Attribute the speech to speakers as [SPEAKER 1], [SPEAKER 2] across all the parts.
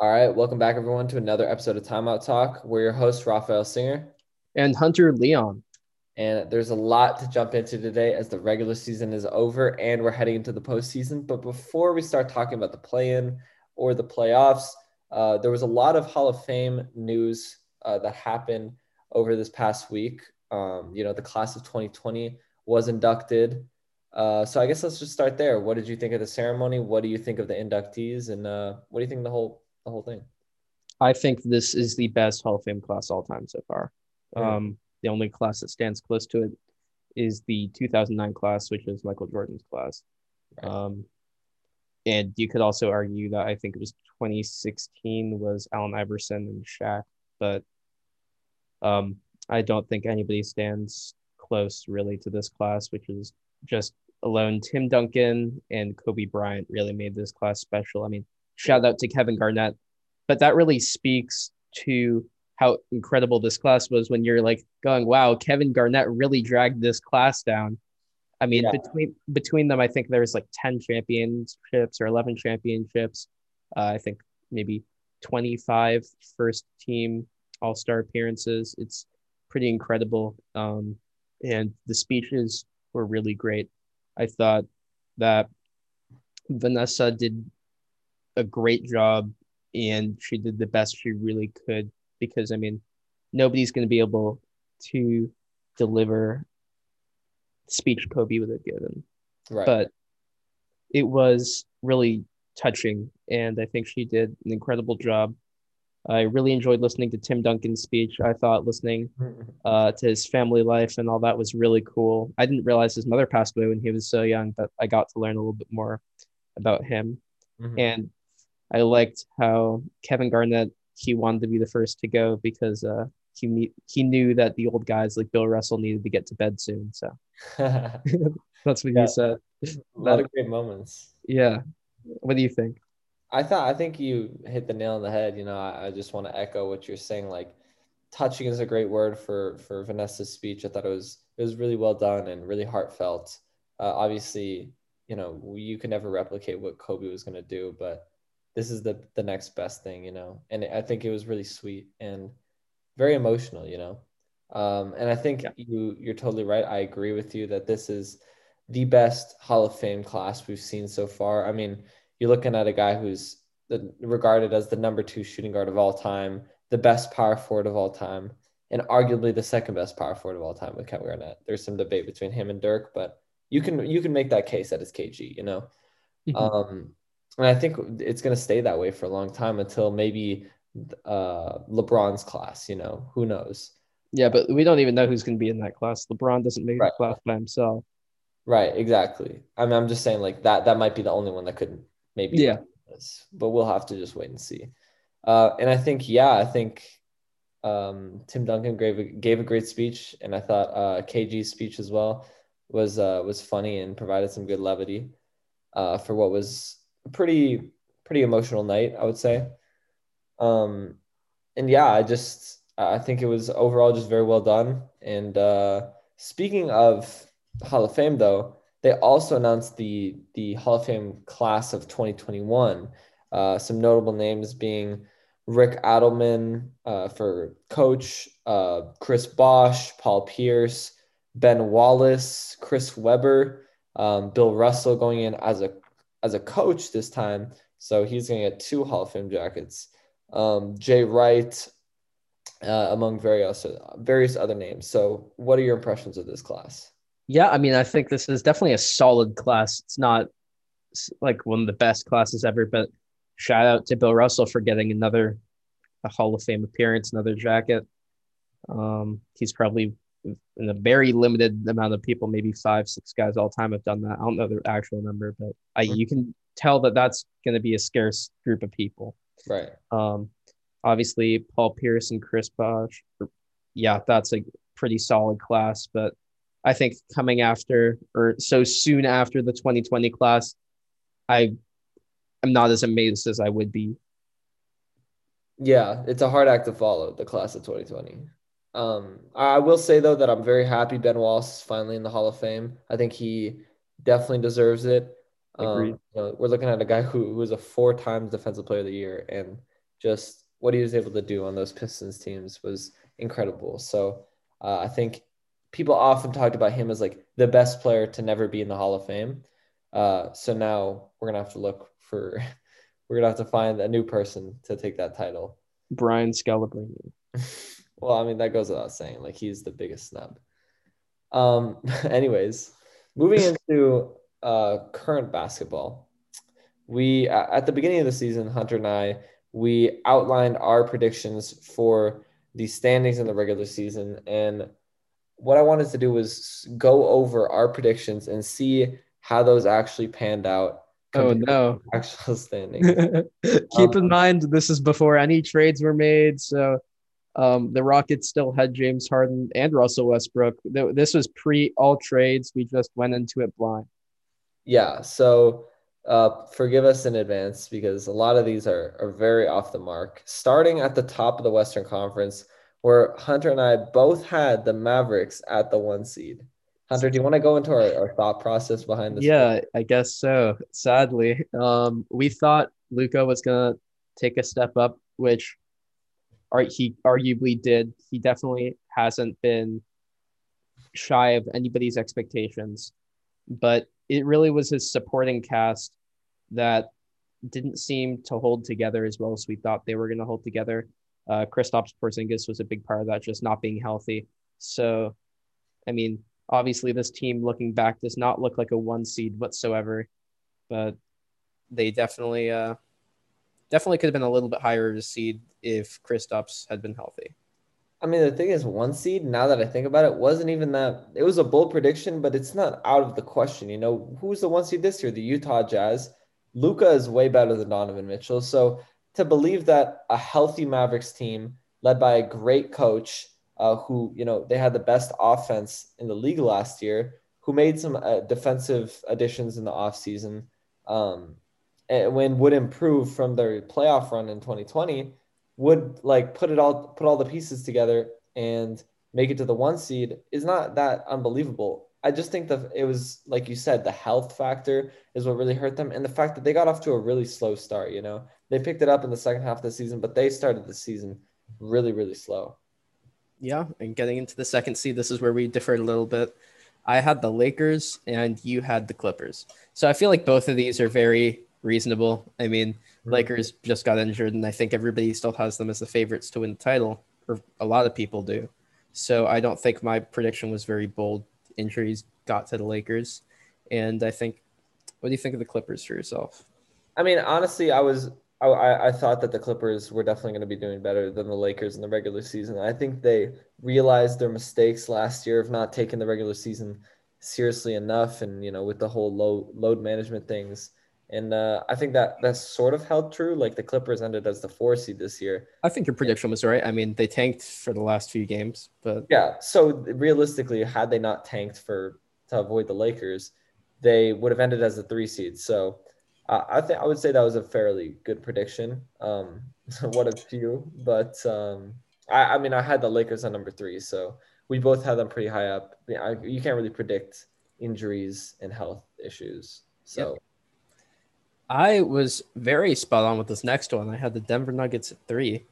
[SPEAKER 1] All right, welcome back everyone to another episode of Timeout Talk. We're your host Raphael Singer,
[SPEAKER 2] and Hunter Leon.
[SPEAKER 1] And there's a lot to jump into today as the regular season is over and we're heading into the postseason. But before we start talking about the play-in or the playoffs, uh, there was a lot of Hall of Fame news uh, that happened over this past week. Um, you know, the class of 2020 was inducted. Uh, so I guess let's just start there. What did you think of the ceremony? What do you think of the inductees, and uh, what do you think of the whole the whole thing?
[SPEAKER 2] I think this is the best Hall of Fame class all time so far. Um, the only class that stands close to it is the 2009 class, which is Michael Jordan's class. Right. Um, and you could also argue that I think it was 2016 was Allen Iverson and Shaq, but um, I don't think anybody stands close really to this class, which is just alone Tim Duncan and Kobe Bryant really made this class special. I mean, shout out to Kevin Garnett, but that really speaks to how incredible this class was when you're like going, wow, Kevin Garnett really dragged this class down. I mean, yeah. between between them, I think there's like 10 championships or 11 championships. Uh, I think maybe 25 first team all star appearances. It's pretty incredible. Um, and the speeches were really great. I thought that Vanessa did a great job and she did the best she really could because I mean nobody's going to be able to deliver speech Kobe would have given. Right. But it was really touching and I think she did an incredible job. I really enjoyed listening to Tim Duncan's speech. I thought listening uh, to his family life and all that was really cool. I didn't realize his mother passed away when he was so young, but I got to learn a little bit more about him. Mm-hmm. And I liked how Kevin Garnett he wanted to be the first to go because uh, he he knew that the old guys like Bill Russell needed to get to bed soon. So that's what yeah. he said.
[SPEAKER 1] A lot of great moments.
[SPEAKER 2] Yeah. What do you think?
[SPEAKER 1] I thought I think you hit the nail on the head. You know, I, I just want to echo what you're saying. Like, touching is a great word for for Vanessa's speech. I thought it was it was really well done and really heartfelt. Uh, obviously, you know, you can never replicate what Kobe was going to do, but this is the the next best thing, you know. And I think it was really sweet and very emotional, you know. Um, and I think yeah. you you're totally right. I agree with you that this is the best Hall of Fame class we've seen so far. I mean, you're looking at a guy who's the, regarded as the number two shooting guard of all time, the best power forward of all time, and arguably the second best power forward of all time with Kevin Garnett. There's some debate between him and Dirk, but you can you can make that case that it's KG, you know. Mm-hmm. Um, and I think it's going to stay that way for a long time until maybe uh, LeBron's class. You know, who knows?
[SPEAKER 2] Yeah, but we don't even know who's going to be in that class. LeBron doesn't make right. the class by himself.
[SPEAKER 1] Right. Exactly. I mean, I'm just saying like that. That might be the only one that could maybe.
[SPEAKER 2] Yeah.
[SPEAKER 1] This, but we'll have to just wait and see. Uh, and I think, yeah, I think um, Tim Duncan gave a, gave a great speech, and I thought uh, KG's speech as well was uh, was funny and provided some good levity uh, for what was a pretty pretty emotional night, I would say. Um, and yeah, I just I think it was overall just very well done. And uh, speaking of Hall of Fame, though, they also announced the the Hall of Fame class of 2021. Uh, some notable names being Rick Adelman uh, for coach, uh, Chris Bosh, Paul Pierce, Ben Wallace, Chris Webber, um, Bill Russell going in as a as a coach this time, so he's going to get two Hall of Fame jackets. Um, Jay Wright, uh, among various various other names. So, what are your impressions of this class?
[SPEAKER 2] Yeah, I mean, I think this is definitely a solid class. It's not like one of the best classes ever, but shout out to Bill Russell for getting another Hall of Fame appearance, another jacket. Um, he's probably in a very limited amount of people, maybe five, six guys all time have done that. I don't know the actual number, but I, you can tell that that's going to be a scarce group of people.
[SPEAKER 1] Right.
[SPEAKER 2] Um, obviously, Paul Pierce and Chris Bosh. Yeah, that's a pretty solid class, but I think coming after or so soon after the 2020 class, I am not as amazed as I would be.
[SPEAKER 1] Yeah, it's a hard act to follow the class of 2020. Um, I will say though that I'm very happy Ben Wallace is finally in the Hall of Fame. I think he definitely deserves it. Um, you know, we're looking at a guy who, who was a four times defensive player of the year and just what he was able to do on those Pistons teams was incredible. So uh, I think people often talked about him as like the best player to never be in the Hall of Fame. Uh, so now we're gonna have to look for we're gonna have to find a new person to take that title.
[SPEAKER 2] Brian Scalabrine.
[SPEAKER 1] well, I mean that goes without saying. Like he's the biggest snub. Um, anyways, moving into uh current basketball, we at the beginning of the season, Hunter and I, we outlined our predictions for the standings in the regular season, and what I wanted to do was go over our predictions and see how those actually panned out.
[SPEAKER 2] Oh no!
[SPEAKER 1] Actual standings.
[SPEAKER 2] Keep um, in mind this is before any trades were made, so um, the Rockets still had James Harden and Russell Westbrook. This was pre all trades. We just went into it blind.
[SPEAKER 1] Yeah. So uh, forgive us in advance because a lot of these are, are very off the mark. Starting at the top of the Western Conference, where Hunter and I both had the Mavericks at the one seed. Hunter, do you want to go into our, our thought process behind this?
[SPEAKER 2] Yeah, I guess so. Sadly, um, we thought Luka was gonna take a step up, which he arguably did. He definitely hasn't been shy of anybody's expectations, but it really was his supporting cast that didn't seem to hold together as well as we thought they were going to hold together. Uh, Kristaps Porzingis was a big part of that, just not being healthy. So, I mean, obviously, this team looking back does not look like a one seed whatsoever, but they definitely, uh, definitely could have been a little bit higher a seed if Kristaps had been healthy.
[SPEAKER 1] I mean, the thing is, one seed. Now that I think about it, wasn't even that. It was a bold prediction, but it's not out of the question. You know, who's the one seed this year? The Utah Jazz. Luka is way better than Donovan Mitchell. So to believe that a healthy Mavericks team led by a great coach uh, who, you know, they had the best offense in the league last year, who made some uh, defensive additions in the offseason, um, Eh, when would improve from their playoff run in 2020, would like put it all put all the pieces together and make it to the one seed is not that unbelievable. I just think that it was like you said, the health factor is what really hurt them, and the fact that they got off to a really slow start. You know, they picked it up in the second half of the season, but they started the season really, really slow.
[SPEAKER 2] Yeah, and getting into the second seed, this is where we differed a little bit. I had the Lakers, and you had the Clippers. So I feel like both of these are very reasonable. I mean, mm-hmm. Lakers just got injured, and I think everybody still has them as the favorites to win the title, or a lot of people do. So I don't think my prediction was very bold injuries got to the Lakers. And I think, what do you think of the Clippers for yourself?
[SPEAKER 1] I mean, honestly, I was I, I thought that the Clippers were definitely going to be doing better than the Lakers in the regular season. I think they realized their mistakes last year of not taking the regular season seriously enough, and you know, with the whole low load management things. And uh, I think that that's sort of held true. Like the Clippers ended as the four seed this year.
[SPEAKER 2] I think your prediction was right. I mean, they tanked for the last few games, but
[SPEAKER 1] yeah. So realistically, had they not tanked for to avoid the Lakers, they would have ended as the three seed. So uh, I think I would say that was a fairly good prediction. Um, what a few, but um, I, I mean, I had the Lakers on number three, so we both had them pretty high up. I, you can't really predict injuries and health issues, so. Yep.
[SPEAKER 2] I was very spot on with this next one. I had the Denver Nuggets at three.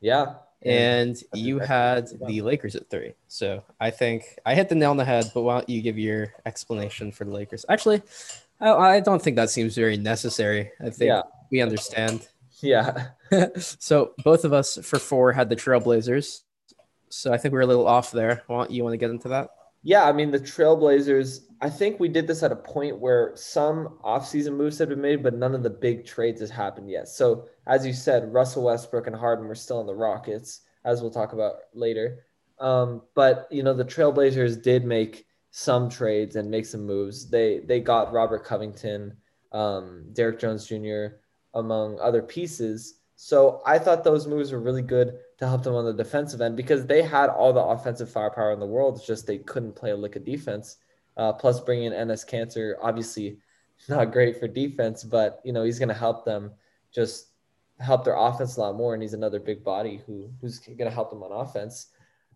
[SPEAKER 1] Yeah.
[SPEAKER 2] And you had the Lakers at three. So I think I hit the nail on the head, but why don't you give your explanation for the Lakers? Actually, I, I don't think that seems very necessary. I think yeah. we understand.
[SPEAKER 1] Yeah.
[SPEAKER 2] so both of us for four had the Trailblazers. So I think we are a little off there. Why don't you want to get into that?
[SPEAKER 1] Yeah, I mean the Trailblazers. I think we did this at a point where some offseason moves had been made, but none of the big trades has happened yet. So as you said, Russell Westbrook and Harden were still in the Rockets, as we'll talk about later. Um, but you know the Trailblazers did make some trades and make some moves. They they got Robert Covington, um, Derrick Jones Jr. among other pieces. So I thought those moves were really good to help them on the defensive end because they had all the offensive firepower in the world. It's just they couldn't play a lick of defense. Uh, plus, bringing in Enes Kanter, obviously not great for defense, but you know he's going to help them just help their offense a lot more. And he's another big body who who's going to help them on offense.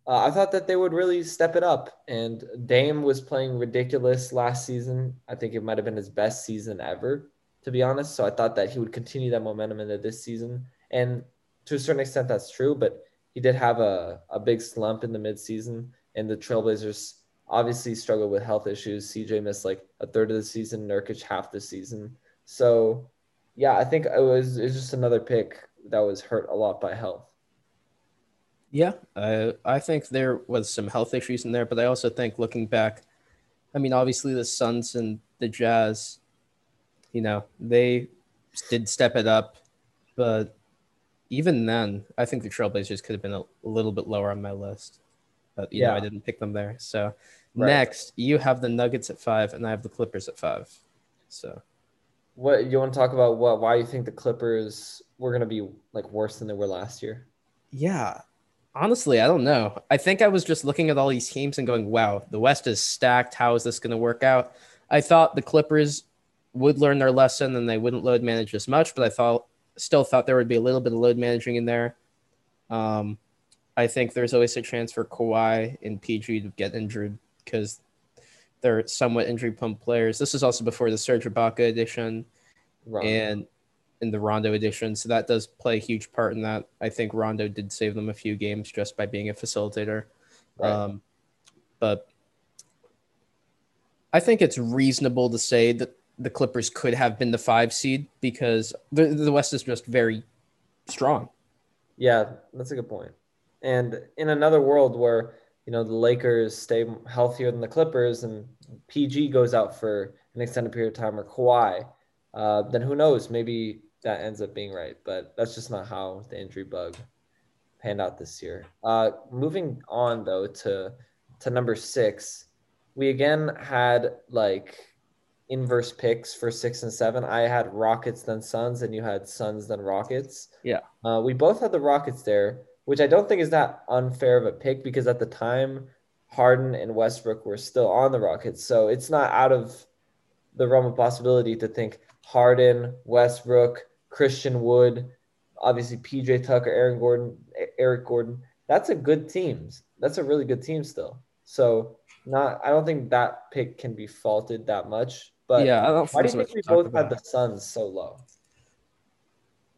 [SPEAKER 1] Uh, I thought that they would really step it up. And Dame was playing ridiculous last season. I think it might have been his best season ever, to be honest. So I thought that he would continue that momentum into this season And to a certain extent, that's true. But he did have a, a big slump in the midseason, and the Trailblazers obviously struggled with health issues. CJ missed like a third of the season, Nurkic half the season. So, yeah, I think it was, it was just another pick that was hurt a lot by health.
[SPEAKER 2] Yeah, I I think there was some health issues in there, but I also think looking back, I mean, obviously the Suns and the Jazz, you know, they did step it up, but even then, I think the Trailblazers could have been a, little bit lower on my list. But you yeah. know, I didn't pick them there. So right. next, you have the Nuggets at five, and I have the Clippers at five. So,
[SPEAKER 1] what you want to talk about? What why you think the Clippers were going to be like worse than they were last year?
[SPEAKER 2] Yeah, Honestly, I don't know. I think I was just looking at all these teams and going, wow, the West is stacked. How is this going to work out? I thought the Clippers would learn their lesson and they wouldn't load manage as much, but I thought still thought there would be a little bit of load managing in there. Um, I think there's always a chance for Kawhi and PG to get injured because they're somewhat injury prone players. This is also before the Serge Ibaka edition. Right. And in the Rondo edition. So that does play a huge part in that. I think Rondo did save them a few games just by being a facilitator. Right. Um, but I think it's reasonable to say that the Clippers could have been the five seed because the, the West is just very strong.
[SPEAKER 1] Yeah, that's a good point. And in another world where, you know, the Lakers stay healthier than the Clippers and PG goes out for an extended period of time or Kawhi, uh, then who knows? Maybe that ends up being right, but that's just not how the injury bug panned out this year. Uh, moving on though to to number six, we again had like inverse picks for six and seven. I had Rockets then Suns, and you had Suns then Rockets.
[SPEAKER 2] Yeah.
[SPEAKER 1] Uh, we both had the Rockets there, which I don't think is that unfair of a pick because at the time Harden and Westbrook were still on the Rockets, so it's not out of the realm of possibility to think Harden, Westbrook, Christian Wood, obviously PJ Tucker, Aaron Gordon, Eric Gordon. That's a good team. That's a really good team still. So not I don't think that pick can be faulted that much. But
[SPEAKER 2] yeah, I don't
[SPEAKER 1] why do you think we both about. had the Suns so low?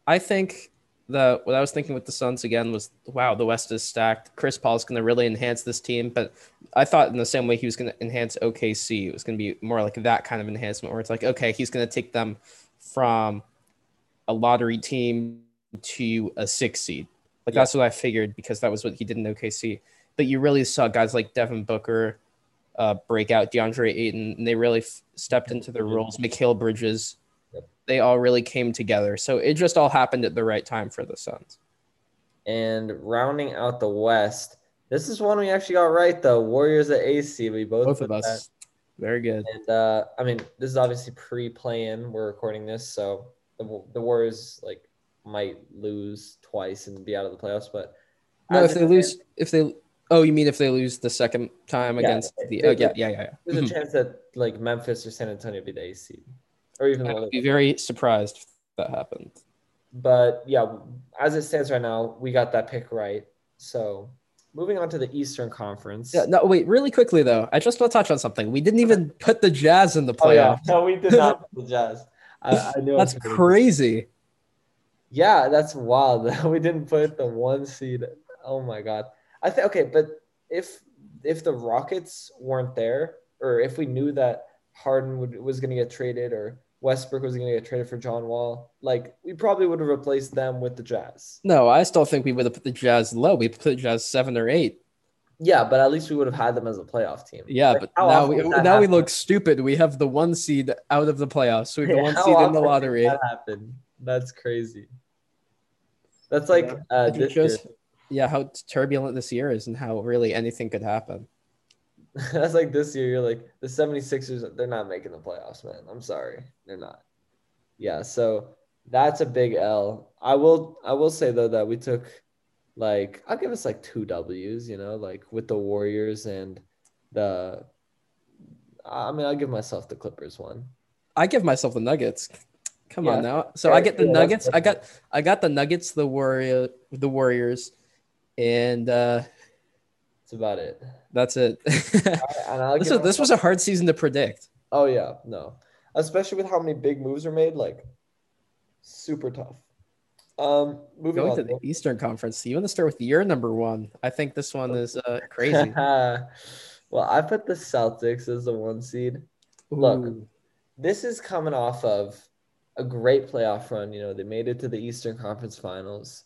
[SPEAKER 2] I think the what I was thinking with the Suns again was wow, the West is stacked. Chris Paul's going to really enhance this team, but I thought in the same way he was going to enhance OKC. It was going to be more like that kind of enhancement where it's like okay, he's going to take them from a lottery team to a six seed. Like yeah. that's what I figured because that was what he did in OKC. But you really saw guys like Devin Booker uh, break out, DeAndre Ayton, and they really f- stepped into their roles. Mikal Bridges, yep. they all really came together. So it just all happened at the right time for the Suns.
[SPEAKER 1] And rounding out the West, this is one we actually got right though. Warriors at AC. We both
[SPEAKER 2] both of us. That. Very good.
[SPEAKER 1] And uh, I mean, this is obviously pre-play-in. We're recording this, so the, the Warriors like might lose twice and be out of the playoffs. But
[SPEAKER 2] no, if they lose, if they oh, you mean if they lose the second time yeah, against the they, oh yeah yeah yeah, yeah.
[SPEAKER 1] There's mm-hmm. a chance that like Memphis or San Antonio be the AC, or even.
[SPEAKER 2] I'd be very surprised if that happened.
[SPEAKER 1] But yeah, as it stands right now, we got that pick right. So moving on to the Eastern Conference.
[SPEAKER 2] Yeah, no, wait, really quickly though. I just want to touch on something. We didn't even put the Jazz in the playoff. Oh, yeah.
[SPEAKER 1] No, we did not put the Jazz. I, I knew
[SPEAKER 2] that's crazy.
[SPEAKER 1] Yeah, that's wild. we didn't put the one seed. Oh my god. I think okay, but if if the Rockets weren't there, or if we knew that Harden would, was going to get traded, or Westbrook was going to get traded for John Wall, like we probably would have replaced them with the Jazz.
[SPEAKER 2] No, I still think we would have put the Jazz low. We put the Jazz seven or eight.
[SPEAKER 1] Yeah, but at least we would have had them as a playoff team.
[SPEAKER 2] Yeah, like, but now we now happen? we look stupid. We have the one seed out of the playoffs. We have the one seed in the lottery.
[SPEAKER 1] That happened. That's crazy. That's like yeah. uh, this shows,
[SPEAKER 2] year. Yeah, how turbulent this year is and how really anything could happen.
[SPEAKER 1] That's like this year. You're like the 76ers, they're not making the playoffs, man. I'm sorry. They're not. Yeah, so that's a big L. I will I will say though that we took like I'll give us like two W's, you know, like with the Warriors and the I mean I'll give myself the Clippers one.
[SPEAKER 2] I give myself the Nuggets. Come yeah. on now. So I get the yeah, Nuggets. I got I got the Nuggets, the Warrior the Warriors, and uh
[SPEAKER 1] that's about it.
[SPEAKER 2] That's it. right, this, was, this was a hard season to predict.
[SPEAKER 1] Oh yeah, no. Especially with how many big moves are made, like super tough. Um, moving
[SPEAKER 2] Going
[SPEAKER 1] on.
[SPEAKER 2] to the Eastern Conference, you want to start with your number one? I think this one is uh, crazy.
[SPEAKER 1] well, I put the Celtics as the one seed. Look, this is coming off of a great playoff run. You know, they made it to the Eastern Conference Finals,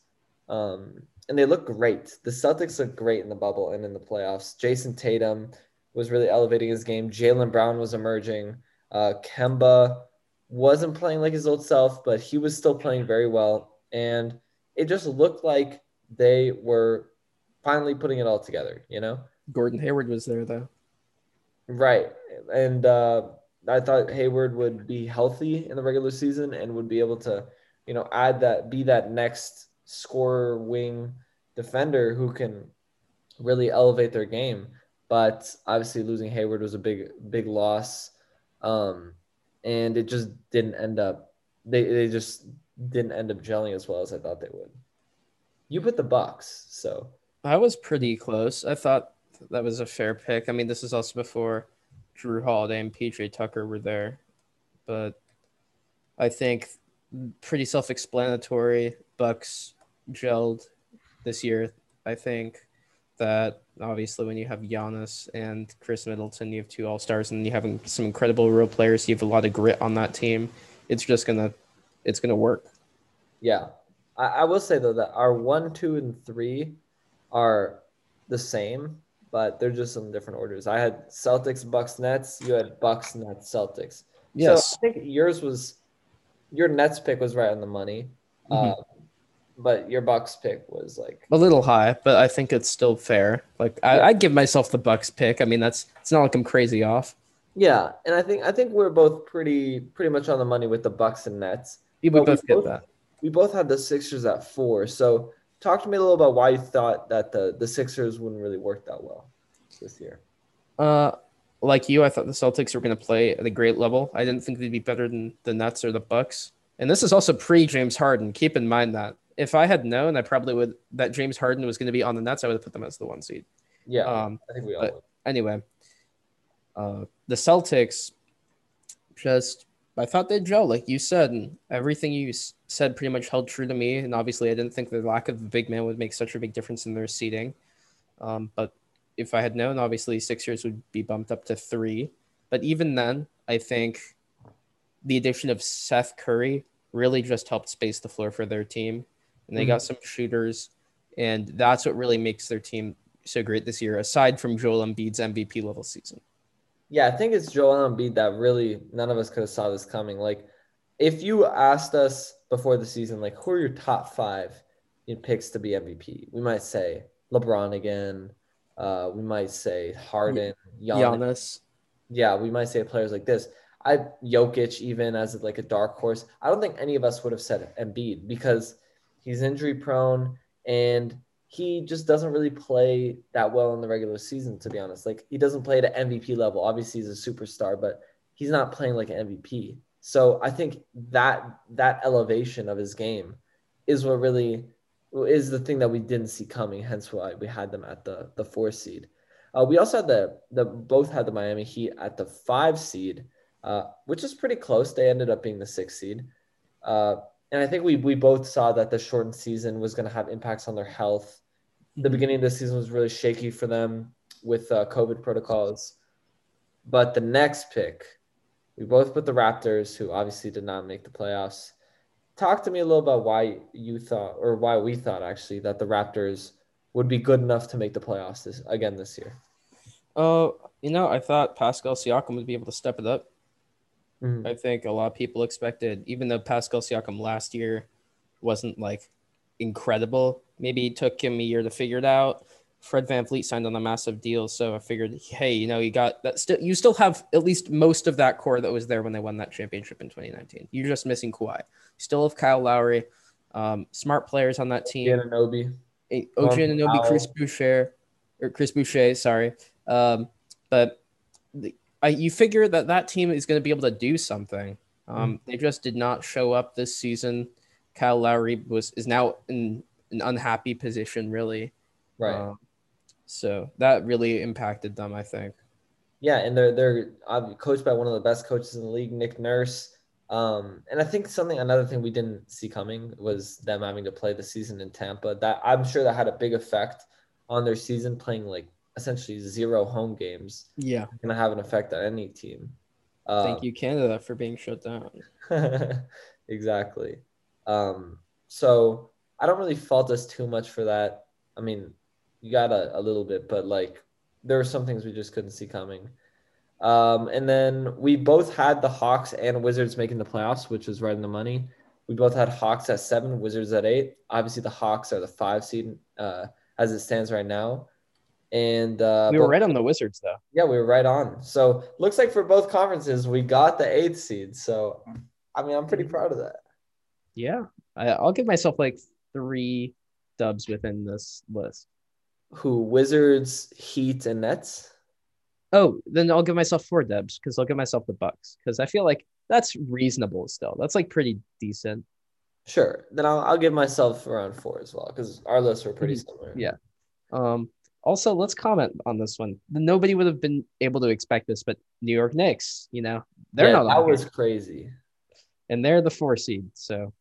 [SPEAKER 1] um, and they look great. The Celtics look great in the bubble and in the playoffs. Jayson Tatum was really elevating his game. Jaylen Brown was emerging. Uh, Kemba wasn't playing like his old self, but he was still playing very well. And it just looked like they were finally putting it all together, you know?
[SPEAKER 2] Gordon Hayward was there though.
[SPEAKER 1] Right. And uh, I thought Hayward would be healthy in the regular season and would be able to, you know, add that, be that next scorer wing defender who can really elevate their game. But obviously, losing Hayward was a big, big loss. Um, and it just didn't end up, they, they just didn't end up gelling as well as I thought they would. You put the Bucks, so
[SPEAKER 2] I was pretty close. I thought that was a fair pick. I mean, this is also before Jrue Holiday and PJ Tucker were there, but I think pretty self-explanatory. Bucks gelled this year. I think that obviously when you have Giannis and Khris Middleton, you have two All Stars, and you have some incredible real players. You have a lot of grit on that team. It's just gonna, it's gonna work.
[SPEAKER 1] Yeah, I, I will say though that our one, two, and three are the same, but they're just in different orders. I had Celtics, Bucks, Nets. You had Bucks, Nets, Celtics.
[SPEAKER 2] Yes.
[SPEAKER 1] So I think yours was your Nets pick was right on the money,
[SPEAKER 2] Mhm.
[SPEAKER 1] uh, but your Bucks pick was like
[SPEAKER 2] a little high, but I think it's still fair. Like I, I'd give myself the Bucks pick. I mean, that's it's not like I'm crazy off.
[SPEAKER 1] yeah, and I think I think we're both pretty pretty much on the money with the Bucks and Nets. But we
[SPEAKER 2] both get
[SPEAKER 1] both-
[SPEAKER 2] that.
[SPEAKER 1] We both had the Sixers at four. So talk to me a little about why you thought that the the Sixers wouldn't really work that well this year.
[SPEAKER 2] Uh, like you, I thought the Celtics were going to play at a great level. I didn't think they'd be better than the Nets or the Bucks. And this is also pre James Harden. Keep in mind that if I had known, I probably would that James Harden was going to be on the Nets. I would have put them as the one seed.
[SPEAKER 1] Yeah,
[SPEAKER 2] Um,
[SPEAKER 1] I think we all would.
[SPEAKER 2] anyway, uh, the Celtics just I thought they'd gel, like you said, and everything you said pretty much held true to me. And obviously, I didn't think the lack of a big man would make such a big difference in their seating. Um, but if I had known, obviously Sixers would be bumped up to three. But even then, I think the addition of Seth Curry really just helped space the floor for their team, and they got some shooters, and that's what really makes their team so great this year. Aside from Joel Embiid's MVP level season.
[SPEAKER 1] Yeah, I think it's Joel Embiid that really none of us could have saw this coming. Like, if you asked us before the season, like, who are your top five in picks to be MVP? We might say LeBron again. Uh, we might say Harden, Giannis.
[SPEAKER 2] Giannis.
[SPEAKER 1] Yeah, we might say players like this. I Jokic even as like a dark horse. I don't think any of us would have said Embiid because he's injury prone and he just doesn't really play that well in the regular season. To be honest, like he doesn't play at an MVP level. Obviously, he's a superstar, but he's not playing like an MVP. So I think that that elevation of his game is what really is the thing that we didn't see coming. Hence why we had them at the the four seed. Uh, we also had the the both had the Miami Heat at the five seed, uh, which is pretty close. They ended up being the six seed, uh, and I think we we both saw that the shortened season was going to have impacts on their health. The beginning of the season was really shaky for them with uh, COVID protocols, but the next pick, we both put the Raptors, who obviously did not make the playoffs. Talk to me a little about why you thought, or why we thought actually, that the Raptors would be good enough to make the playoffs this again this year.
[SPEAKER 2] Oh, you know, I thought Pascal Siakam would be able to step it up.
[SPEAKER 1] Mhm.
[SPEAKER 2] I think a lot of people expected, even though Pascal Siakam last year wasn't like incredible, maybe it took him a year to figure it out. Fred VanVleet signed on a massive deal, so I figured, hey, you know, you got that. Still, you still have at least most of that core that was there when they won that championship in 2019. You're just missing Kawhi. You still have Kyle Lowry, um, smart players on that team.
[SPEAKER 1] Anunoby.
[SPEAKER 2] OG
[SPEAKER 1] Norman
[SPEAKER 2] Anunoby, Chris Boucher, or Chris Boucher, sorry. Um, but the, I, you figure that that team is going to be able to do something. Um, They just did not show up this season. Kyle Lowry was is now in an unhappy position, really.
[SPEAKER 1] Right.
[SPEAKER 2] Um, so that really impacted them, I think.
[SPEAKER 1] yeah, and they're they're uh, coached by one of the best coaches in the league, Nick Nurse. Um, and I think something another thing we didn't see coming was them having to play the season in Tampa. That I'm sure that had a big effect on their season, playing like essentially zero home games.
[SPEAKER 2] Yeah,
[SPEAKER 1] gonna have an effect on any team.
[SPEAKER 2] Uh, Thank you, Canada, for being shut down.
[SPEAKER 1] exactly. Um, so I don't really fault us too much for that. I mean, you got a, a little bit, but like there were some things we just couldn't see coming. Um, and then we both had the Hawks and Wizards making the playoffs, which was right in the money. We both had Hawks at seven, Wizards at eight. Obviously, the Hawks are the five seed uh, as it stands right now. And uh,
[SPEAKER 2] we were right on the Wizards, though.
[SPEAKER 1] Yeah, we were right on. So looks like for both conferences, we got the eighth seed. So, I mean, I'm pretty proud of that.
[SPEAKER 2] Yeah, I, I'll give myself like three dubs within this list.
[SPEAKER 1] Who Wizards, Heat, and Nets?
[SPEAKER 2] Oh, then I'll give myself four dubs because I'll give myself the Bucks because I feel like that's reasonable still. That's like pretty decent.
[SPEAKER 1] Sure. Then I'll, I'll give myself around four as well because our lists were pretty mm-hmm. similar.
[SPEAKER 2] Yeah. Um, also, let's comment on this one. Nobody would have been able to expect this, but New York Knicks, you know,
[SPEAKER 1] they're yeah, not. That was crazy.
[SPEAKER 2] And they're the four seed. So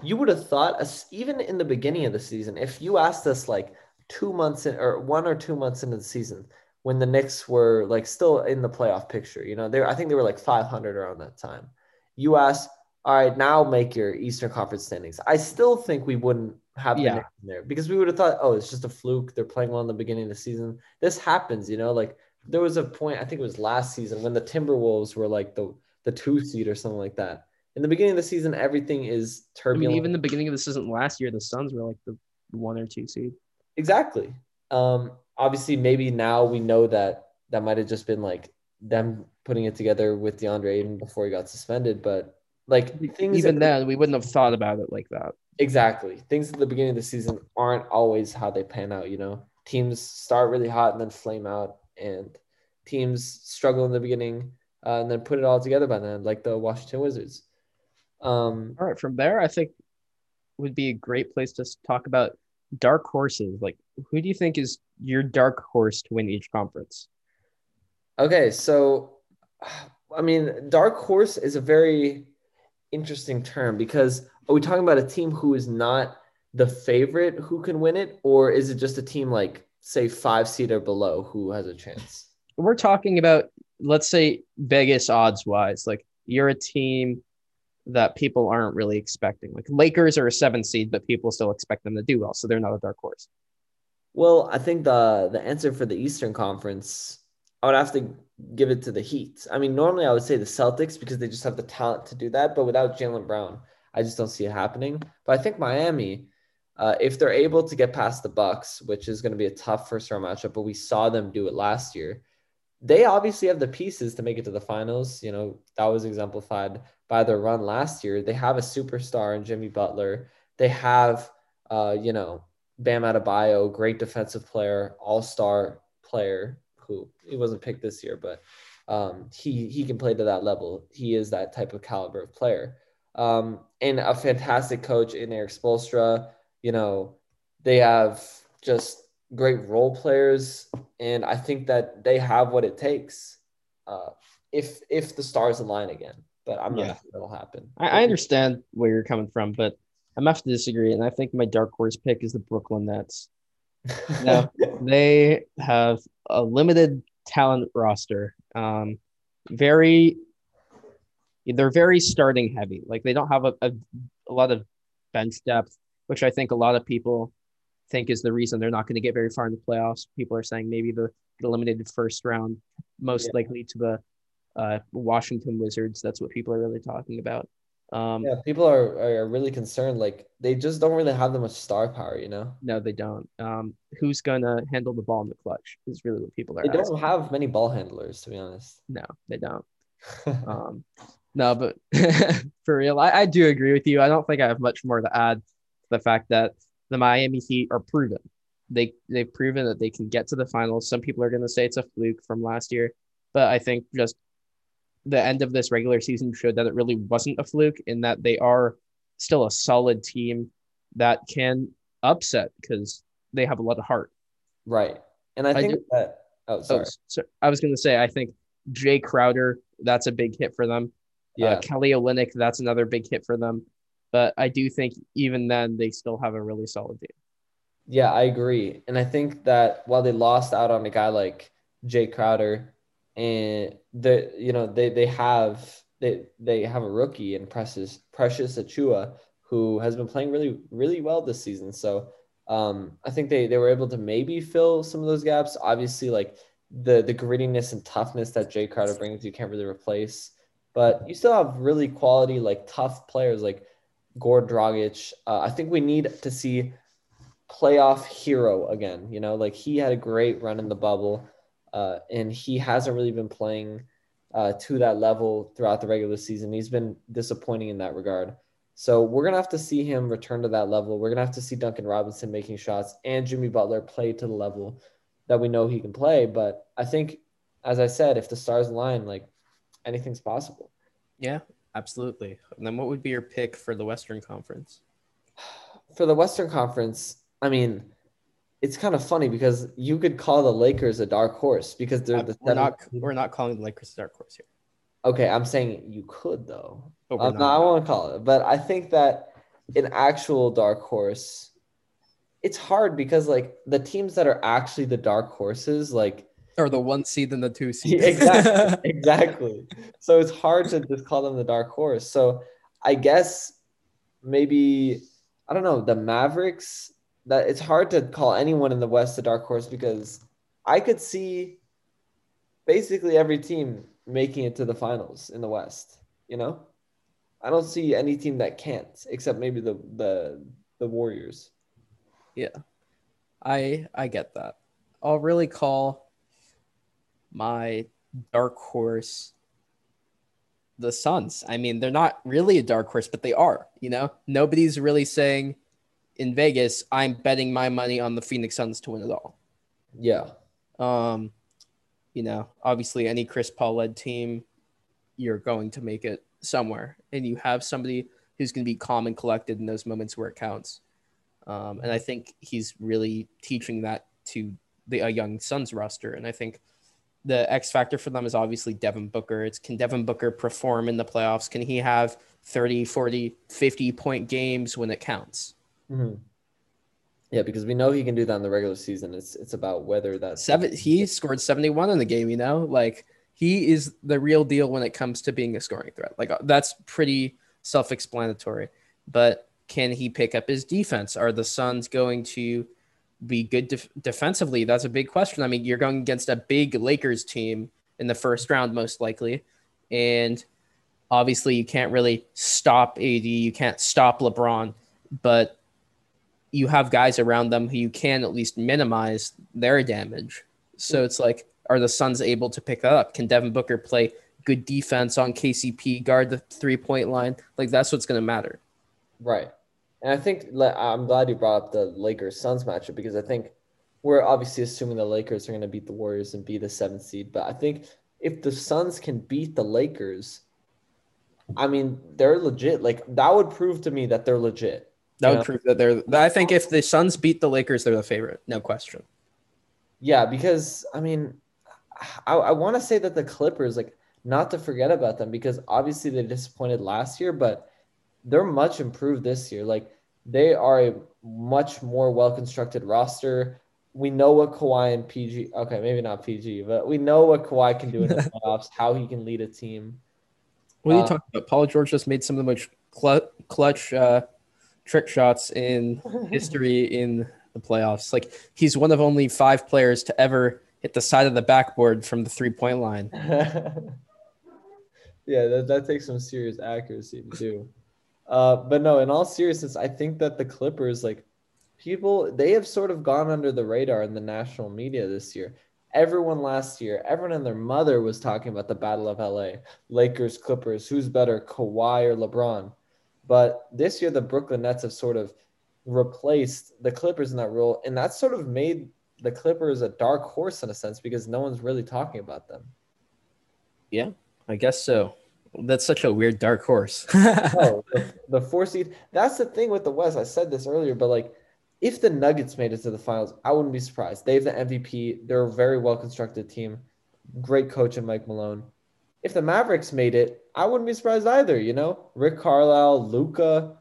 [SPEAKER 1] you would have thought, even in the beginning of the season, if you asked us like two months in, or one or two months into the season, when the Knicks were like still in the playoff picture. You know, they I think they were like 500 around that time. You asked, all right, now make your Eastern Conference standings. I still think we wouldn't have yeah. There because we would have thought, oh, it's just a fluke. They're playing well in the beginning of the season. This happens, you know. Like there was a point, I think it was last season when the Timberwolves were like the the two seed or something like that. In the beginning of the season, everything is turbulent. I
[SPEAKER 2] mean, even the beginning of the season last year, the Suns were like the one or two seed.
[SPEAKER 1] Exactly. Um, obviously maybe now we know that that might have just been like them putting it together with DeAndre even before he got suspended. But like
[SPEAKER 2] things even then we wouldn't have thought about it like that.
[SPEAKER 1] Exactly. Things at the beginning of the season aren't always how they pan out, you know. Teams start really hot and then flame out and teams struggle in the beginning uh, and then put it all together by then, like the Washington Wizards. Um,
[SPEAKER 2] all right, from there, I think would be a great place to talk about dark horses. Like, who do you think is your dark horse to win each conference?
[SPEAKER 1] Okay, so I mean, dark horse is a very interesting term because are we talking about a team who is not the favorite who can win it, or is it just a team like say five seed or below who has a chance?
[SPEAKER 2] We're talking about let's say Vegas odds wise, like you're a team that people aren't really expecting. Like Lakers are a seven seed, but people still expect them to do well, so they're not a dark horse.
[SPEAKER 1] Well, I think the the answer for the Eastern Conference, I would have to give it to the Heat. I mean, normally I would say the Celtics because they just have the talent to do that, but without Jaylen Brown, I just don't see it happening. But I think Miami, uh, if they're able to get past the Bucks, which is going to be a tough first round matchup, but we saw them do it last year. They obviously have the pieces to make it to the finals. You know, that was exemplified by their run last year. They have a superstar in Jimmy Butler. They have, uh, you know, Bam Adebayo, great defensive player, all star player who he wasn't picked this year, but um, he he can play to that level. He is that type of caliber of player. Um, and a fantastic coach in Erik Spoelstra. You know, they have just great role players, and I think that they have what it takes uh, if if the stars align again but I'm not yeah. sure that'll happen.
[SPEAKER 2] I, I, understand where you're coming from, but I'm have to disagree. And I think my dark horse pick is the Brooklyn Nets. now they have a limited talent roster. Um, very, they're very starting heavy. Like they don't have a, a, a lot of bench depth, which I think a lot of people think is the reason they're not going to get very far in the playoffs. People are saying maybe the eliminated first round, most yeah. likely to the uh, Washington Wizards. That's what people are really talking about.
[SPEAKER 1] Um, yeah, people are are really concerned. Like they just don't really have that much star power, you know.
[SPEAKER 2] No, they don't. Um, who's gonna handle the ball in the clutch is really what people are.
[SPEAKER 1] They don't have many ball handlers, to be honest.
[SPEAKER 2] No, they don't. um, no, but for real, I, I do agree with you. I don't think I have much more to add to the fact that the Miami Heat are proven. They they've proven that they can get to the finals. Some people are going to say it's a fluke from last year, but I think just the end of this regular season showed that it really wasn't a fluke in that they are still a solid team that can upset because they have a lot of heart.
[SPEAKER 1] Right. And I think I do, that oh, oh sorry. Oh,
[SPEAKER 2] so I was going to say I think Jae Crowder that's a big hit for them. Yeah. Uh, Kelly Olynyk, that's another big hit for them. But I do think even then they still have a really solid team.
[SPEAKER 1] Yeah, I agree. And I think that while they lost out on a guy like Jae Crowder and the you know they they have they they have a rookie in Precious Precious Achiuwa who has been playing really really well this season. So um, I think they they were able to maybe fill some of those gaps. Obviously, like the the grittiness and toughness that Jae Crowder brings, you can't really replace. But you still have really quality, like tough players like Goran Dragic. Uh, I think we need to see playoff hero again. You know, like he had a great run in the bubble, uh, and he hasn't really been playing uh, to that level throughout the regular season. He's been disappointing in that regard. So we're gonna have to see him return to that level. We're gonna have to see Duncan Robinson making shots and Jimmy Butler play to the level that we know he can play. But I think, as I said, if the stars align, like anything's possible.
[SPEAKER 2] Yeah, absolutely. And then what would be your pick for the Western Conference?
[SPEAKER 1] For the Western Conference, I mean, it's kind of funny because you could call the Lakers a dark horse because they're the
[SPEAKER 2] we're not we're not calling the Lakers a dark horse here.
[SPEAKER 1] Okay, I'm saying you could though. Um, no, I won't call it. But I think that an actual dark horse, it's hard because like the teams that are actually the dark horses, like
[SPEAKER 2] or the one seed and the two seed.
[SPEAKER 1] exactly. exactly. So it's hard to just call them the dark horse. So I guess maybe I don't know the Mavericks that it's hard to call anyone in the West a dark horse because I could see basically every team making it to the finals in the West. You know, I don't see any team that can't except maybe the the the Warriors.
[SPEAKER 2] Yeah, I I get that. I'll really call my dark horse the Suns. I mean, they're not really a dark horse, but they are. You know, nobody's really saying in Vegas, I'm betting my money on the Phoenix Suns to win it all.
[SPEAKER 1] Yeah.
[SPEAKER 2] Um, you know, obviously any Chris Paul led team, you're going to make it somewhere, and you have somebody who's going to be calm and collected in those moments where it counts. Um, and I think he's really teaching that to the a young Suns roster. And I think the X factor for them is obviously Devin Booker. It's can Devin Booker perform in the playoffs? Can he have 30, 40, 50 point games when it counts?
[SPEAKER 1] Mm-hmm. Yeah, because we know he can do that in the regular season. It's it's about whether that
[SPEAKER 2] seven. He scored seventy one in the game. You know, like he is the real deal when it comes to being a scoring threat. Like uh, that's pretty self explanatory. But can he pick up his defense? Are the Suns going to be good def- defensively? That's a big question. I mean, you're going against a big Lakers team in the first round, most likely, and obviously you can't really stop AD. You can't stop LeBron, but you have guys around them who you can at least minimize their damage. So it's like, are the Suns able to pick that up? Can Devin Booker play good defense on KCP, guard the three point line? Like that's what's going to matter.
[SPEAKER 1] Right. And I think I'm glad you brought up the Lakers Suns matchup because I think we're obviously assuming the Lakers are going to beat the Warriors and be the seventh seed. But I think if the Suns can beat the Lakers, I mean, they're legit. Like that would prove to me that they're legit.
[SPEAKER 2] That would prove that they're. I think if the Suns beat the Lakers, they're the favorite, no question.
[SPEAKER 1] Yeah, because I mean, I, I want to say that the Clippers, like, not to forget about them, because obviously they disappointed last year, but they're much improved this year. Like, they are a much more well constructed roster. We know what Kawhi and PG. Okay, maybe not PG, but we know what Kawhi can do in the playoffs. how he can lead a team.
[SPEAKER 2] What are you uh, talking about? Paul George just made some of the most clutch uh, trick shots in history in the playoffs. Like he's one of only five players to ever hit the side of the backboard from the three point line.
[SPEAKER 1] yeah, that, that takes some serious accuracy to do. Uh, but no, in all seriousness, I think that the Clippers, like people, they have sort of gone under the radar in the national media this year. Everyone last year, everyone and their mother was talking about the Battle of LA, Lakers, Clippers, who's better, Kawhi or LeBron. But this year, the Brooklyn Nets have sort of replaced the Clippers in that role, and that's sort of made the Clippers a dark horse in a sense because no one's really talking about them.
[SPEAKER 2] Yeah, I guess so. That's such a weird dark horse.
[SPEAKER 1] oh, the, the four seed. That's the thing with the West. I said this earlier, but like, if the Nuggets made it to the finals, I wouldn't be surprised. They have the MVP. They're a very well constructed team. Great coach in Mike Malone. If the Mavericks made it, I wouldn't be surprised either. You know, Rick Carlisle, Luka,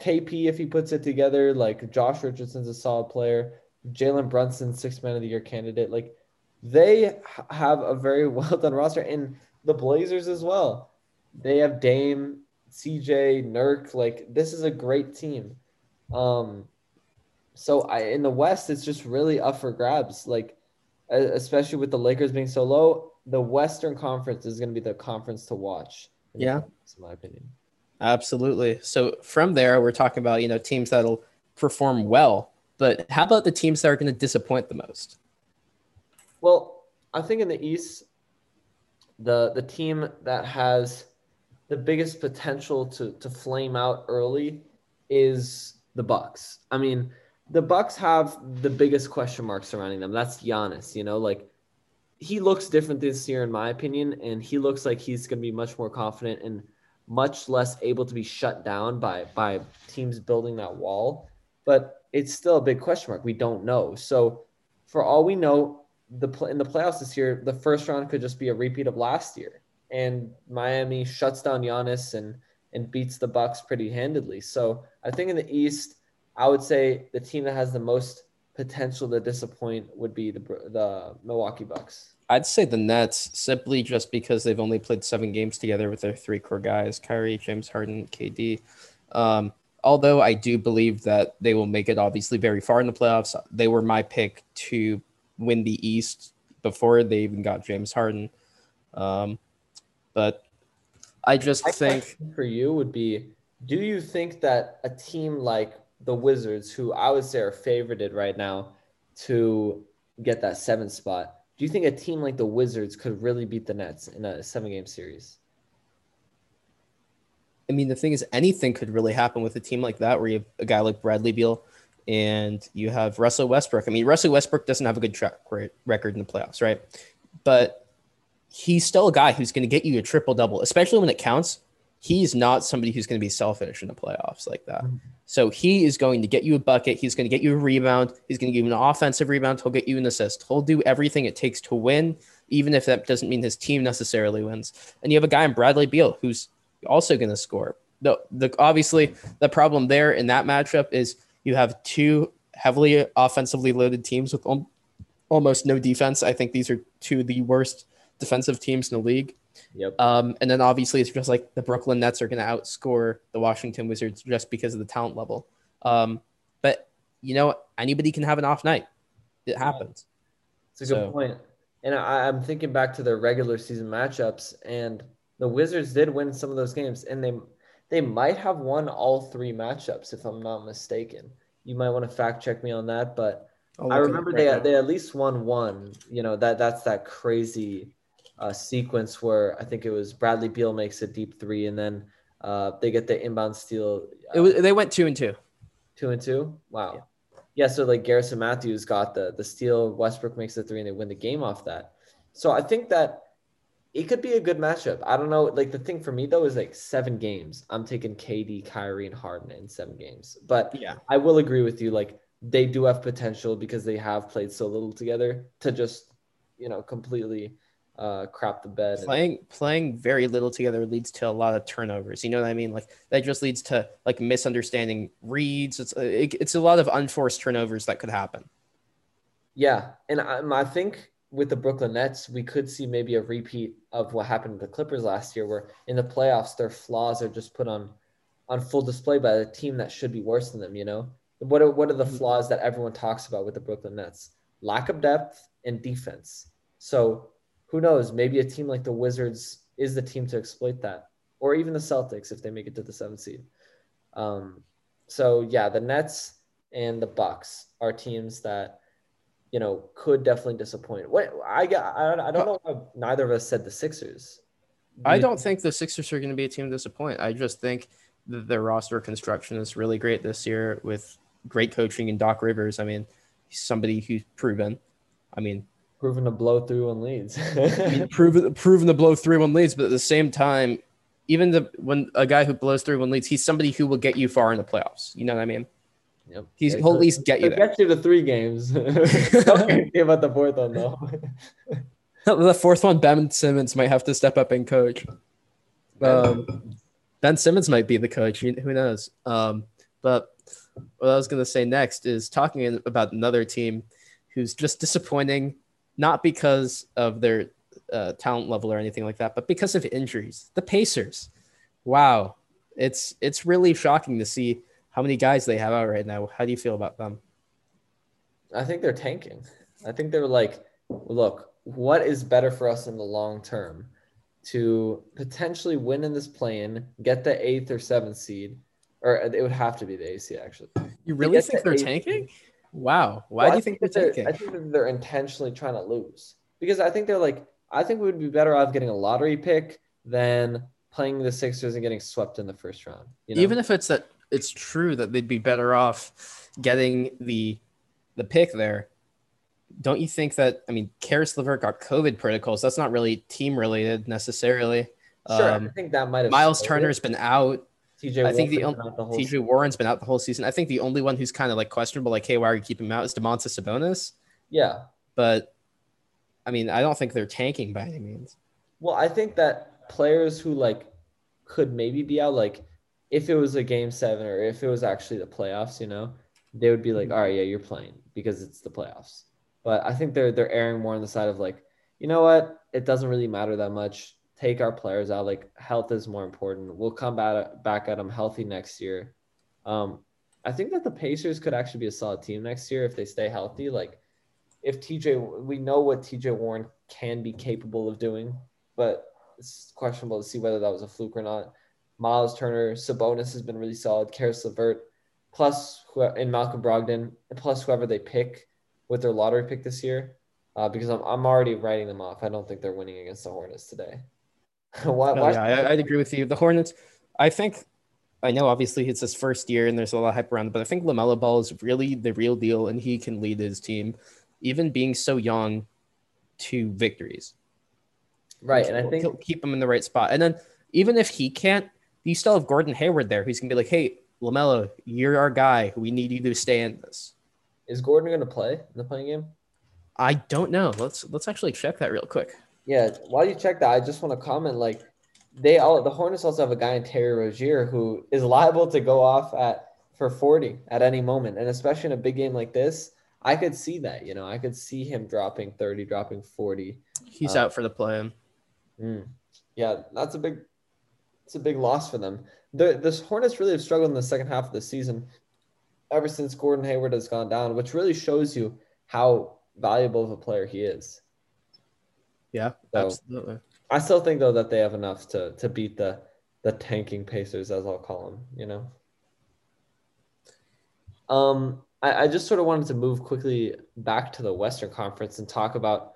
[SPEAKER 1] KP if he puts it together. Like Josh Richardson's a solid player. Jalen Brunson, six man of the year candidate. Like they have a very well done roster, and the Blazers as well. They have Dame, CJ, Nurk. Like this is a great team. Um, so I in the West, it's just really up for grabs. Like especially with the Lakers being so low, the Western Conference is going to be the conference to watch.
[SPEAKER 2] Yeah,
[SPEAKER 1] in my opinion.
[SPEAKER 2] Absolutely. So from there, we're talking about you know teams that'll perform well, but how about the teams that are going to disappoint the most?
[SPEAKER 1] Well, I think in the East, the the team that has the biggest potential to to flame out early is the Bucks. I mean, the Bucks have the biggest question mark surrounding them. That's Giannis. You know, like he looks different this year, in my opinion, and he looks like he's going to be much more confident and much less able to be shut down by by teams building that wall. But it's still a big question mark. We don't know. So for all we know, the in the playoffs this year, the first round could just be a repeat of last year, and Miami shuts down Giannis and and beats the Bucks pretty handedly. So I think in the East, I would say the team that has the most potential to disappoint would be the the Milwaukee Bucks.
[SPEAKER 2] I'd say the Nets simply just because they've only played seven games together with their three core guys, Kyrie, James Harden, KD. Um, although I do believe that they will make it obviously very far in the playoffs. They were my pick to win the East before they even got James Harden. Um, but I just my think
[SPEAKER 1] for you would be do you think that a team like the Wizards, who I would say are favorited right now to get that seventh spot, do you think a team like the Wizards could really beat the Nets in a seven game series?
[SPEAKER 2] I mean, the thing is, anything could really happen with a team like that, where you have a guy like Bradley Beal and you have Russell Westbrook. I mean, Russell Westbrook doesn't have a good track record in the playoffs, right? But he's still a guy who's going to get you a triple double, especially when it counts. He's not somebody who's going to be selfish in the playoffs like that. Mm-hmm. So he is going to get you a bucket. He's going to get you a rebound. He's going to give you an offensive rebound. He'll get you an assist. He'll do everything it takes to win, even if that doesn't mean his team necessarily wins. And you have a guy in Bradley Beal who's also going to score. The, the obviously the problem there in that matchup is you have two heavily offensively loaded teams with almost no defense. I think these are two of the worst defensive teams in the league.
[SPEAKER 1] Yep.
[SPEAKER 2] Um, and then obviously it's just like the Brooklyn Nets are going to outscore the Washington Wizards just because of the talent level. Um, but you know, anybody can have an off night. It happens.
[SPEAKER 1] It's a good so. point. And I, I'm thinking back to their regular season matchups, and the Wizards did win some of those games, and they they might have won all three matchups if I'm not mistaken. You might want to fact check me on that, but I remember they they at least won one. You know that that's that crazy uh, sequence where I think it was Bradley Beal makes a deep three, and then uh, they get the inbound steal.
[SPEAKER 2] It was they went two and two.
[SPEAKER 1] Two and two. Wow. Yeah. yeah. So like Garrison Matthews got the the steal. Westbrook makes the three, and they win the game off that. So I think that it could be a good matchup. I don't know. Like the thing for me though is like seven games. I'm taking KD, Kyrie, and Harden in seven games. But
[SPEAKER 2] yeah,
[SPEAKER 1] I will agree with you. Like they do have potential because they have played so little together to just you know completely uh, crap the bed.
[SPEAKER 2] Playing and... playing very little together leads to a lot of turnovers. You know what I mean? Like that just leads to like misunderstanding reads. It's it, it's a lot of unforced turnovers that could happen.
[SPEAKER 1] Yeah, and I, I think with the Brooklyn Nets, we could see maybe a repeat of what happened to the Clippers last year, where in the playoffs their flaws are just put on on full display by a team that should be worse than them. You know, what are what are the mm-hmm. flaws that everyone talks about with the Brooklyn Nets? Lack of depth and defense. So who knows? Maybe a team like the Wizards is the team to exploit that, or even the Celtics if they make it to the seventh seed. Um, so yeah, the Nets and the Bucks are teams that you know could definitely disappoint. What I got, I, I don't know neither of us said the Sixers.
[SPEAKER 2] I don't think the Sixers are going to be a team to disappoint. I just think their roster construction is really great this year with great coaching and Doc Rivers. I mean, somebody who's proven. I mean,
[SPEAKER 1] proven to blow through on leads.
[SPEAKER 2] proven proven to blow through on leads, but at the same time, even the when a guy who blows through on leads, he's somebody who will get you far in the playoffs. You know what I mean?
[SPEAKER 1] Yep.
[SPEAKER 2] He's yeah, he'll at least get you.
[SPEAKER 1] Get you to three games. about the fourth one though.
[SPEAKER 2] the fourth one, Ben Simmons might have to step up and coach. Um, ben Simmons might be the coach. Who knows? Um, but what I was going to say next is talking about another team who's just disappointing, not because of their uh, talent level or anything like that, but because of injuries. The Pacers. Wow, it's it's really shocking to see how many guys they have out right now. How do you feel about them?
[SPEAKER 1] I think they're tanking. I think they're like, look, what is better for us in the long term? To potentially win in this play-in, get the eighth or seventh seed, or it would have to be the AC actually.
[SPEAKER 2] You really think the they're tanking? Wow. Why well, do you think, think they're tanking?
[SPEAKER 1] I think they're intentionally trying to lose because I think they're like, I think we would be better off getting a lottery pick than playing the Sixers and getting swept in the first round.
[SPEAKER 2] You know? Even if it's that it's true that they'd be better off getting the the pick there. Don't you think that? I mean, Caris LeVert got COVID protocols. That's not really team related necessarily.
[SPEAKER 1] Sure, um, I think that might have.
[SPEAKER 2] Miles Turner's been out. TJ, I think the, only TJ Warren's been out the whole season. I think the only one who's kind of like questionable, like, hey, why are you keeping him out? Is Domantas Sabonis?
[SPEAKER 1] Yeah,
[SPEAKER 2] but I mean, I don't think they're tanking by any means.
[SPEAKER 1] Well, I think that players who like could maybe be out, like if it was a game seven or if it was actually the playoffs, you know, they would be like, mm-hmm. all right, yeah, you're playing because it's the playoffs. But I think they're they're erring more on the side of like, you know what, it doesn't really matter that much take our players out. Like health is more important. We'll come back back at them healthy next year. Um, I think that the Pacers could actually be a solid team next year if they stay healthy. Like if TJ, we know what TJ Warren can be capable of doing, but it's questionable to see whether that was a fluke or not. Miles Turner, Sabonis has been really solid. Caris LeVert, plus who plus and Malcolm Brogdon, plus whoever they pick with their lottery pick this year, uh, because I'm I'm already writing them off. I don't think they're winning against the Hornets today.
[SPEAKER 2] why, no, yeah, I, would agree with you. The Hornets, I think, I know obviously it's his first year and there's a lot of hype around, it, but I think LaMelo Ball is really the real deal and he can lead his team, even being so young, to victories.
[SPEAKER 1] Right, and I think
[SPEAKER 2] he'll keep him in the right spot. And then even if he can't, you still have Gordon Hayward there, who's gonna be like, "Hey, LaMelo, you're our guy. We need you to stay in this."
[SPEAKER 1] Is Gordon gonna play in the play-in game?
[SPEAKER 2] I don't know. Let's let's actually check that real quick.
[SPEAKER 1] Yeah, while you check that, I just want to comment like they all the Hornets also have a guy in Terry Rozier who is liable to go off at for 40 at any moment. And especially in a big game like this, I could see that, you know, I could see him dropping 30, dropping 40.
[SPEAKER 2] He's uh, out for the play.
[SPEAKER 1] Mm, yeah, that's a big it's a big loss for them. The the Hornets really have struggled in the second half of the season ever since Gordon Hayward has gone down, which really shows you how valuable of a player he is.
[SPEAKER 2] Yeah, so absolutely.
[SPEAKER 1] I still think though that they have enough to to beat the the tanking Pacers, as I'll call them. You know. Um, I, I just sort of wanted to move quickly back to the Western Conference and talk about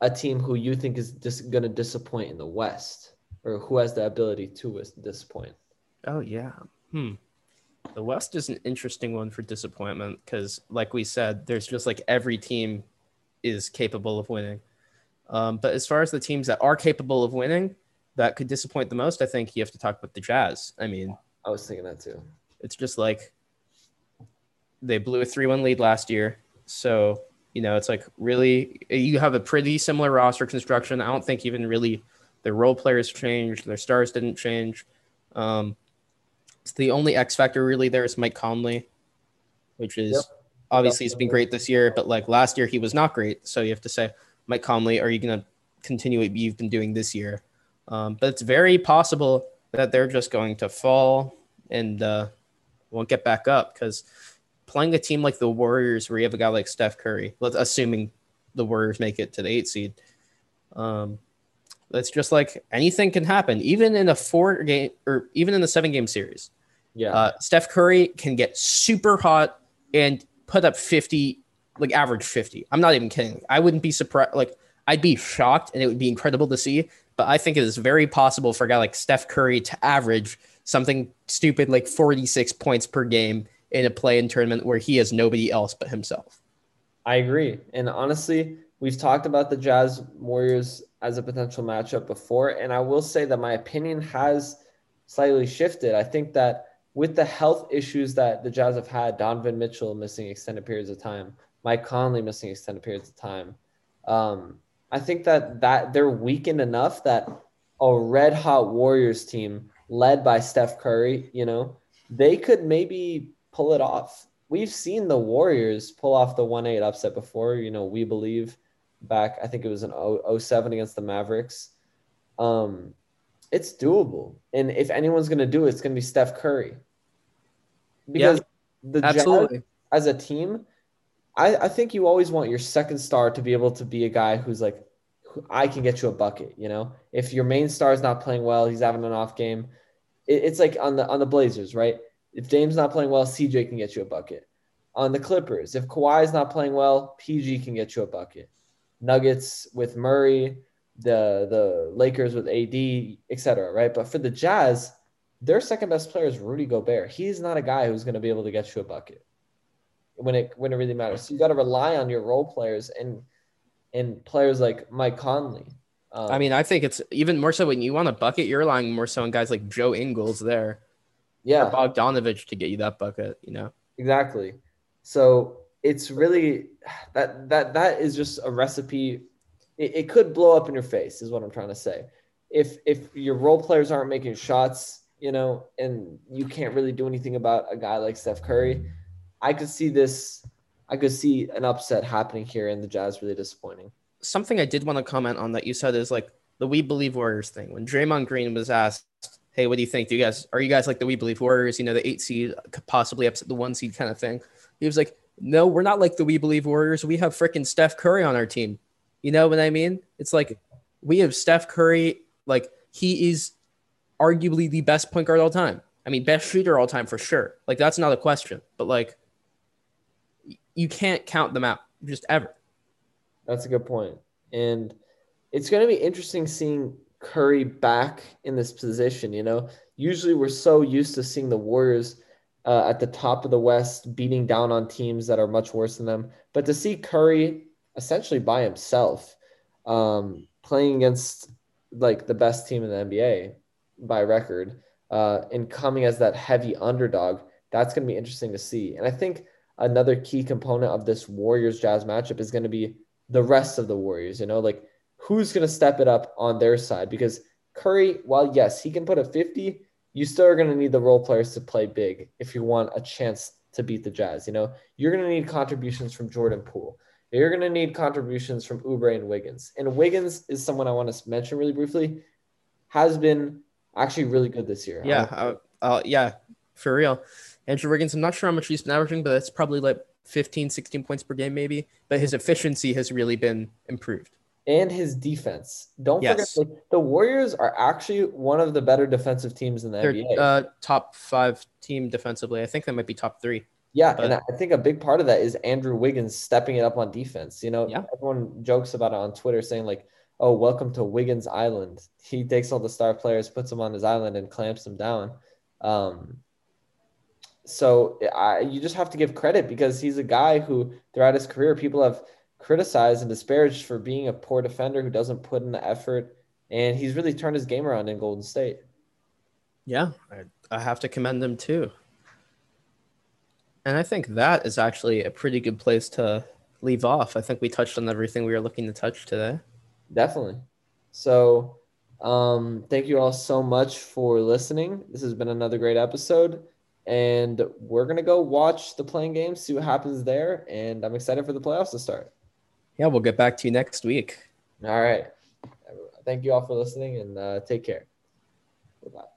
[SPEAKER 1] a team who you think is just going to disappoint in the West, or who has the ability to disappoint.
[SPEAKER 2] Oh yeah. Hmm. The West is an interesting one for disappointment because, like we said, there's just like every team is capable of winning. Um, but as far as the teams that are capable of winning, that could disappoint the most, I think you have to talk about the Jazz. I mean,
[SPEAKER 1] I was thinking that too.
[SPEAKER 2] It's just like they blew a 3 1 lead last year. So, you know, it's like really, you have a pretty similar roster construction. I don't think even really their role players changed, their stars didn't change. Um, it's the only X factor really there is Mike Conley, which is yep. obviously he's been great this year, but like last year he was not great. So you have to say, Mike Conley, are you going to continue what you've been doing this year? Um, but it's very possible that they're just going to fall and uh, won't get back up because playing a team like the Warriors, where you have a guy like Steph Curry, let's assuming the Warriors make it to the eight seed, um, it's just like anything can happen, even in a four game or even in the seven game series.
[SPEAKER 1] Yeah,
[SPEAKER 2] uh, Steph Curry can get super hot and put up fifty like average 50. I'm not even kidding. I wouldn't be surprised. Like, I'd be shocked and it would be incredible to see. But I think it is very possible for a guy like Steph Curry to average something stupid like 46 points per game in a play in tournament where he has nobody else but himself.
[SPEAKER 1] I agree. And honestly, we've talked about the Jazz Warriors as a potential matchup before. And I will say that my opinion has slightly shifted. I think that with the health issues that the Jazz have had, Donovan Mitchell missing extended periods of time, Mike Conley missing extended periods of time. Um, I think that that they're weakened enough that a red hot Warriors team led by Steph Curry, you know, they could maybe pull it off. We've seen the Warriors pull off the 1 8 upset before. You know, we believe back, I think it was in 07 against the Mavericks. Um, it's doable. And if anyone's going to do it, it's going to be Steph Curry. Because yeah, the absolutely. Jazz, as a team, I, I think you always want your second star to be able to be a guy who's like, I can get you a bucket. You know, if your main star is not playing well, he's having an off game. It, it's like on the on the Blazers, right? If Dame's not playing well, CJ can get you a bucket. On the Clippers, if Kawhi is not playing well, PG can get you a bucket. Nuggets with Murray, the the Lakers with AD, etc. Right? But for the Jazz, their second best player is Rudy Gobert. He's not a guy who's going to be able to get you a bucket when it when it really matters. So you got to rely on your role players and and players like Mike Conley.
[SPEAKER 2] Um, I mean, I think it's even more so when you want a bucket, you're relying more so on guys like Joe Ingles there.
[SPEAKER 1] Yeah.
[SPEAKER 2] Or Bogdanovich to get you that bucket, you know.
[SPEAKER 1] Exactly. So it's really that that that is just a recipe. It, it could blow up in your face, is what I'm trying to say. If if your role players aren't making shots, you know, and you can't really do anything about a guy like Steph Curry, I could see this. I could see an upset happening here, and the Jazz really disappointing.
[SPEAKER 2] Something I did want to comment on that you said is like the "We Believe Warriors" thing. When Draymond Green was asked, "Hey, what do you think? Do you guys are you guys like the We Believe Warriors? You know, the eight seed could possibly upset the one seed kind of thing." He was like, "No, we're not like the We Believe Warriors. We have freaking Steph Curry on our team. You know what I mean? It's like we have Steph Curry. Like he is arguably the best point guard all time. I mean, best shooter all time for sure. Like that's not a question. But like you can't count them out just ever.
[SPEAKER 1] That's a good point. And it's going to be interesting seeing Curry back in this position. You know, usually we're so used to seeing the Warriors uh, at the top of the West beating down on teams that are much worse than them. But to see Curry essentially by himself um, playing against like the best team in the NBA by record uh, and coming as that heavy underdog, that's going to be interesting to see. And I think another key component of this Warriors Jazz matchup is going to be the rest of the Warriors, you know, like who's going to step it up on their side because Curry, while yes, he can put a 50, you still are going to need the role players to play big if you want a chance to beat the Jazz. You know, you're going to need contributions from Jordan Poole. You're going to need contributions from Oubre and Wiggins. And Wiggins is someone I want to mention really briefly, has been actually really good this year.
[SPEAKER 2] Yeah. Uh, uh, yeah, for real. Andrew Wiggins, I'm not sure how much he's been averaging, but it's probably like 15, 16 points per game, maybe. But his efficiency has really been improved.
[SPEAKER 1] And his defense. Don't yes. forget, like, the Warriors are actually one of the better defensive teams in the They're, NBA.
[SPEAKER 2] Uh, top five team defensively. I think they might be top three.
[SPEAKER 1] Yeah, but, and I think a big part of that is Andrew Wiggins stepping it up on defense. You know,
[SPEAKER 2] yeah.
[SPEAKER 1] everyone jokes about it on Twitter, saying like, "Oh, welcome to Wiggins Island." He takes all the star players, puts them on his island, and clamps them down. Um, so I, you just have to give credit because he's a guy who throughout his career people have criticized and disparaged for being a poor defender who doesn't put in the effort and he's really turned his game around in golden state.
[SPEAKER 2] Yeah i, I have to commend him too. And i think that is actually a pretty good place to leave off. I think we touched on everything we were looking to touch today.
[SPEAKER 1] Definitely. So um, thank you all so much for listening. This has been another great episode and we're gonna go watch the play-in game, see what happens there, and I'm excited for the playoffs to start.
[SPEAKER 2] Yeah, we'll get back to you next week.
[SPEAKER 1] All right. Thank you all for listening, and uh, take care. Goodbye.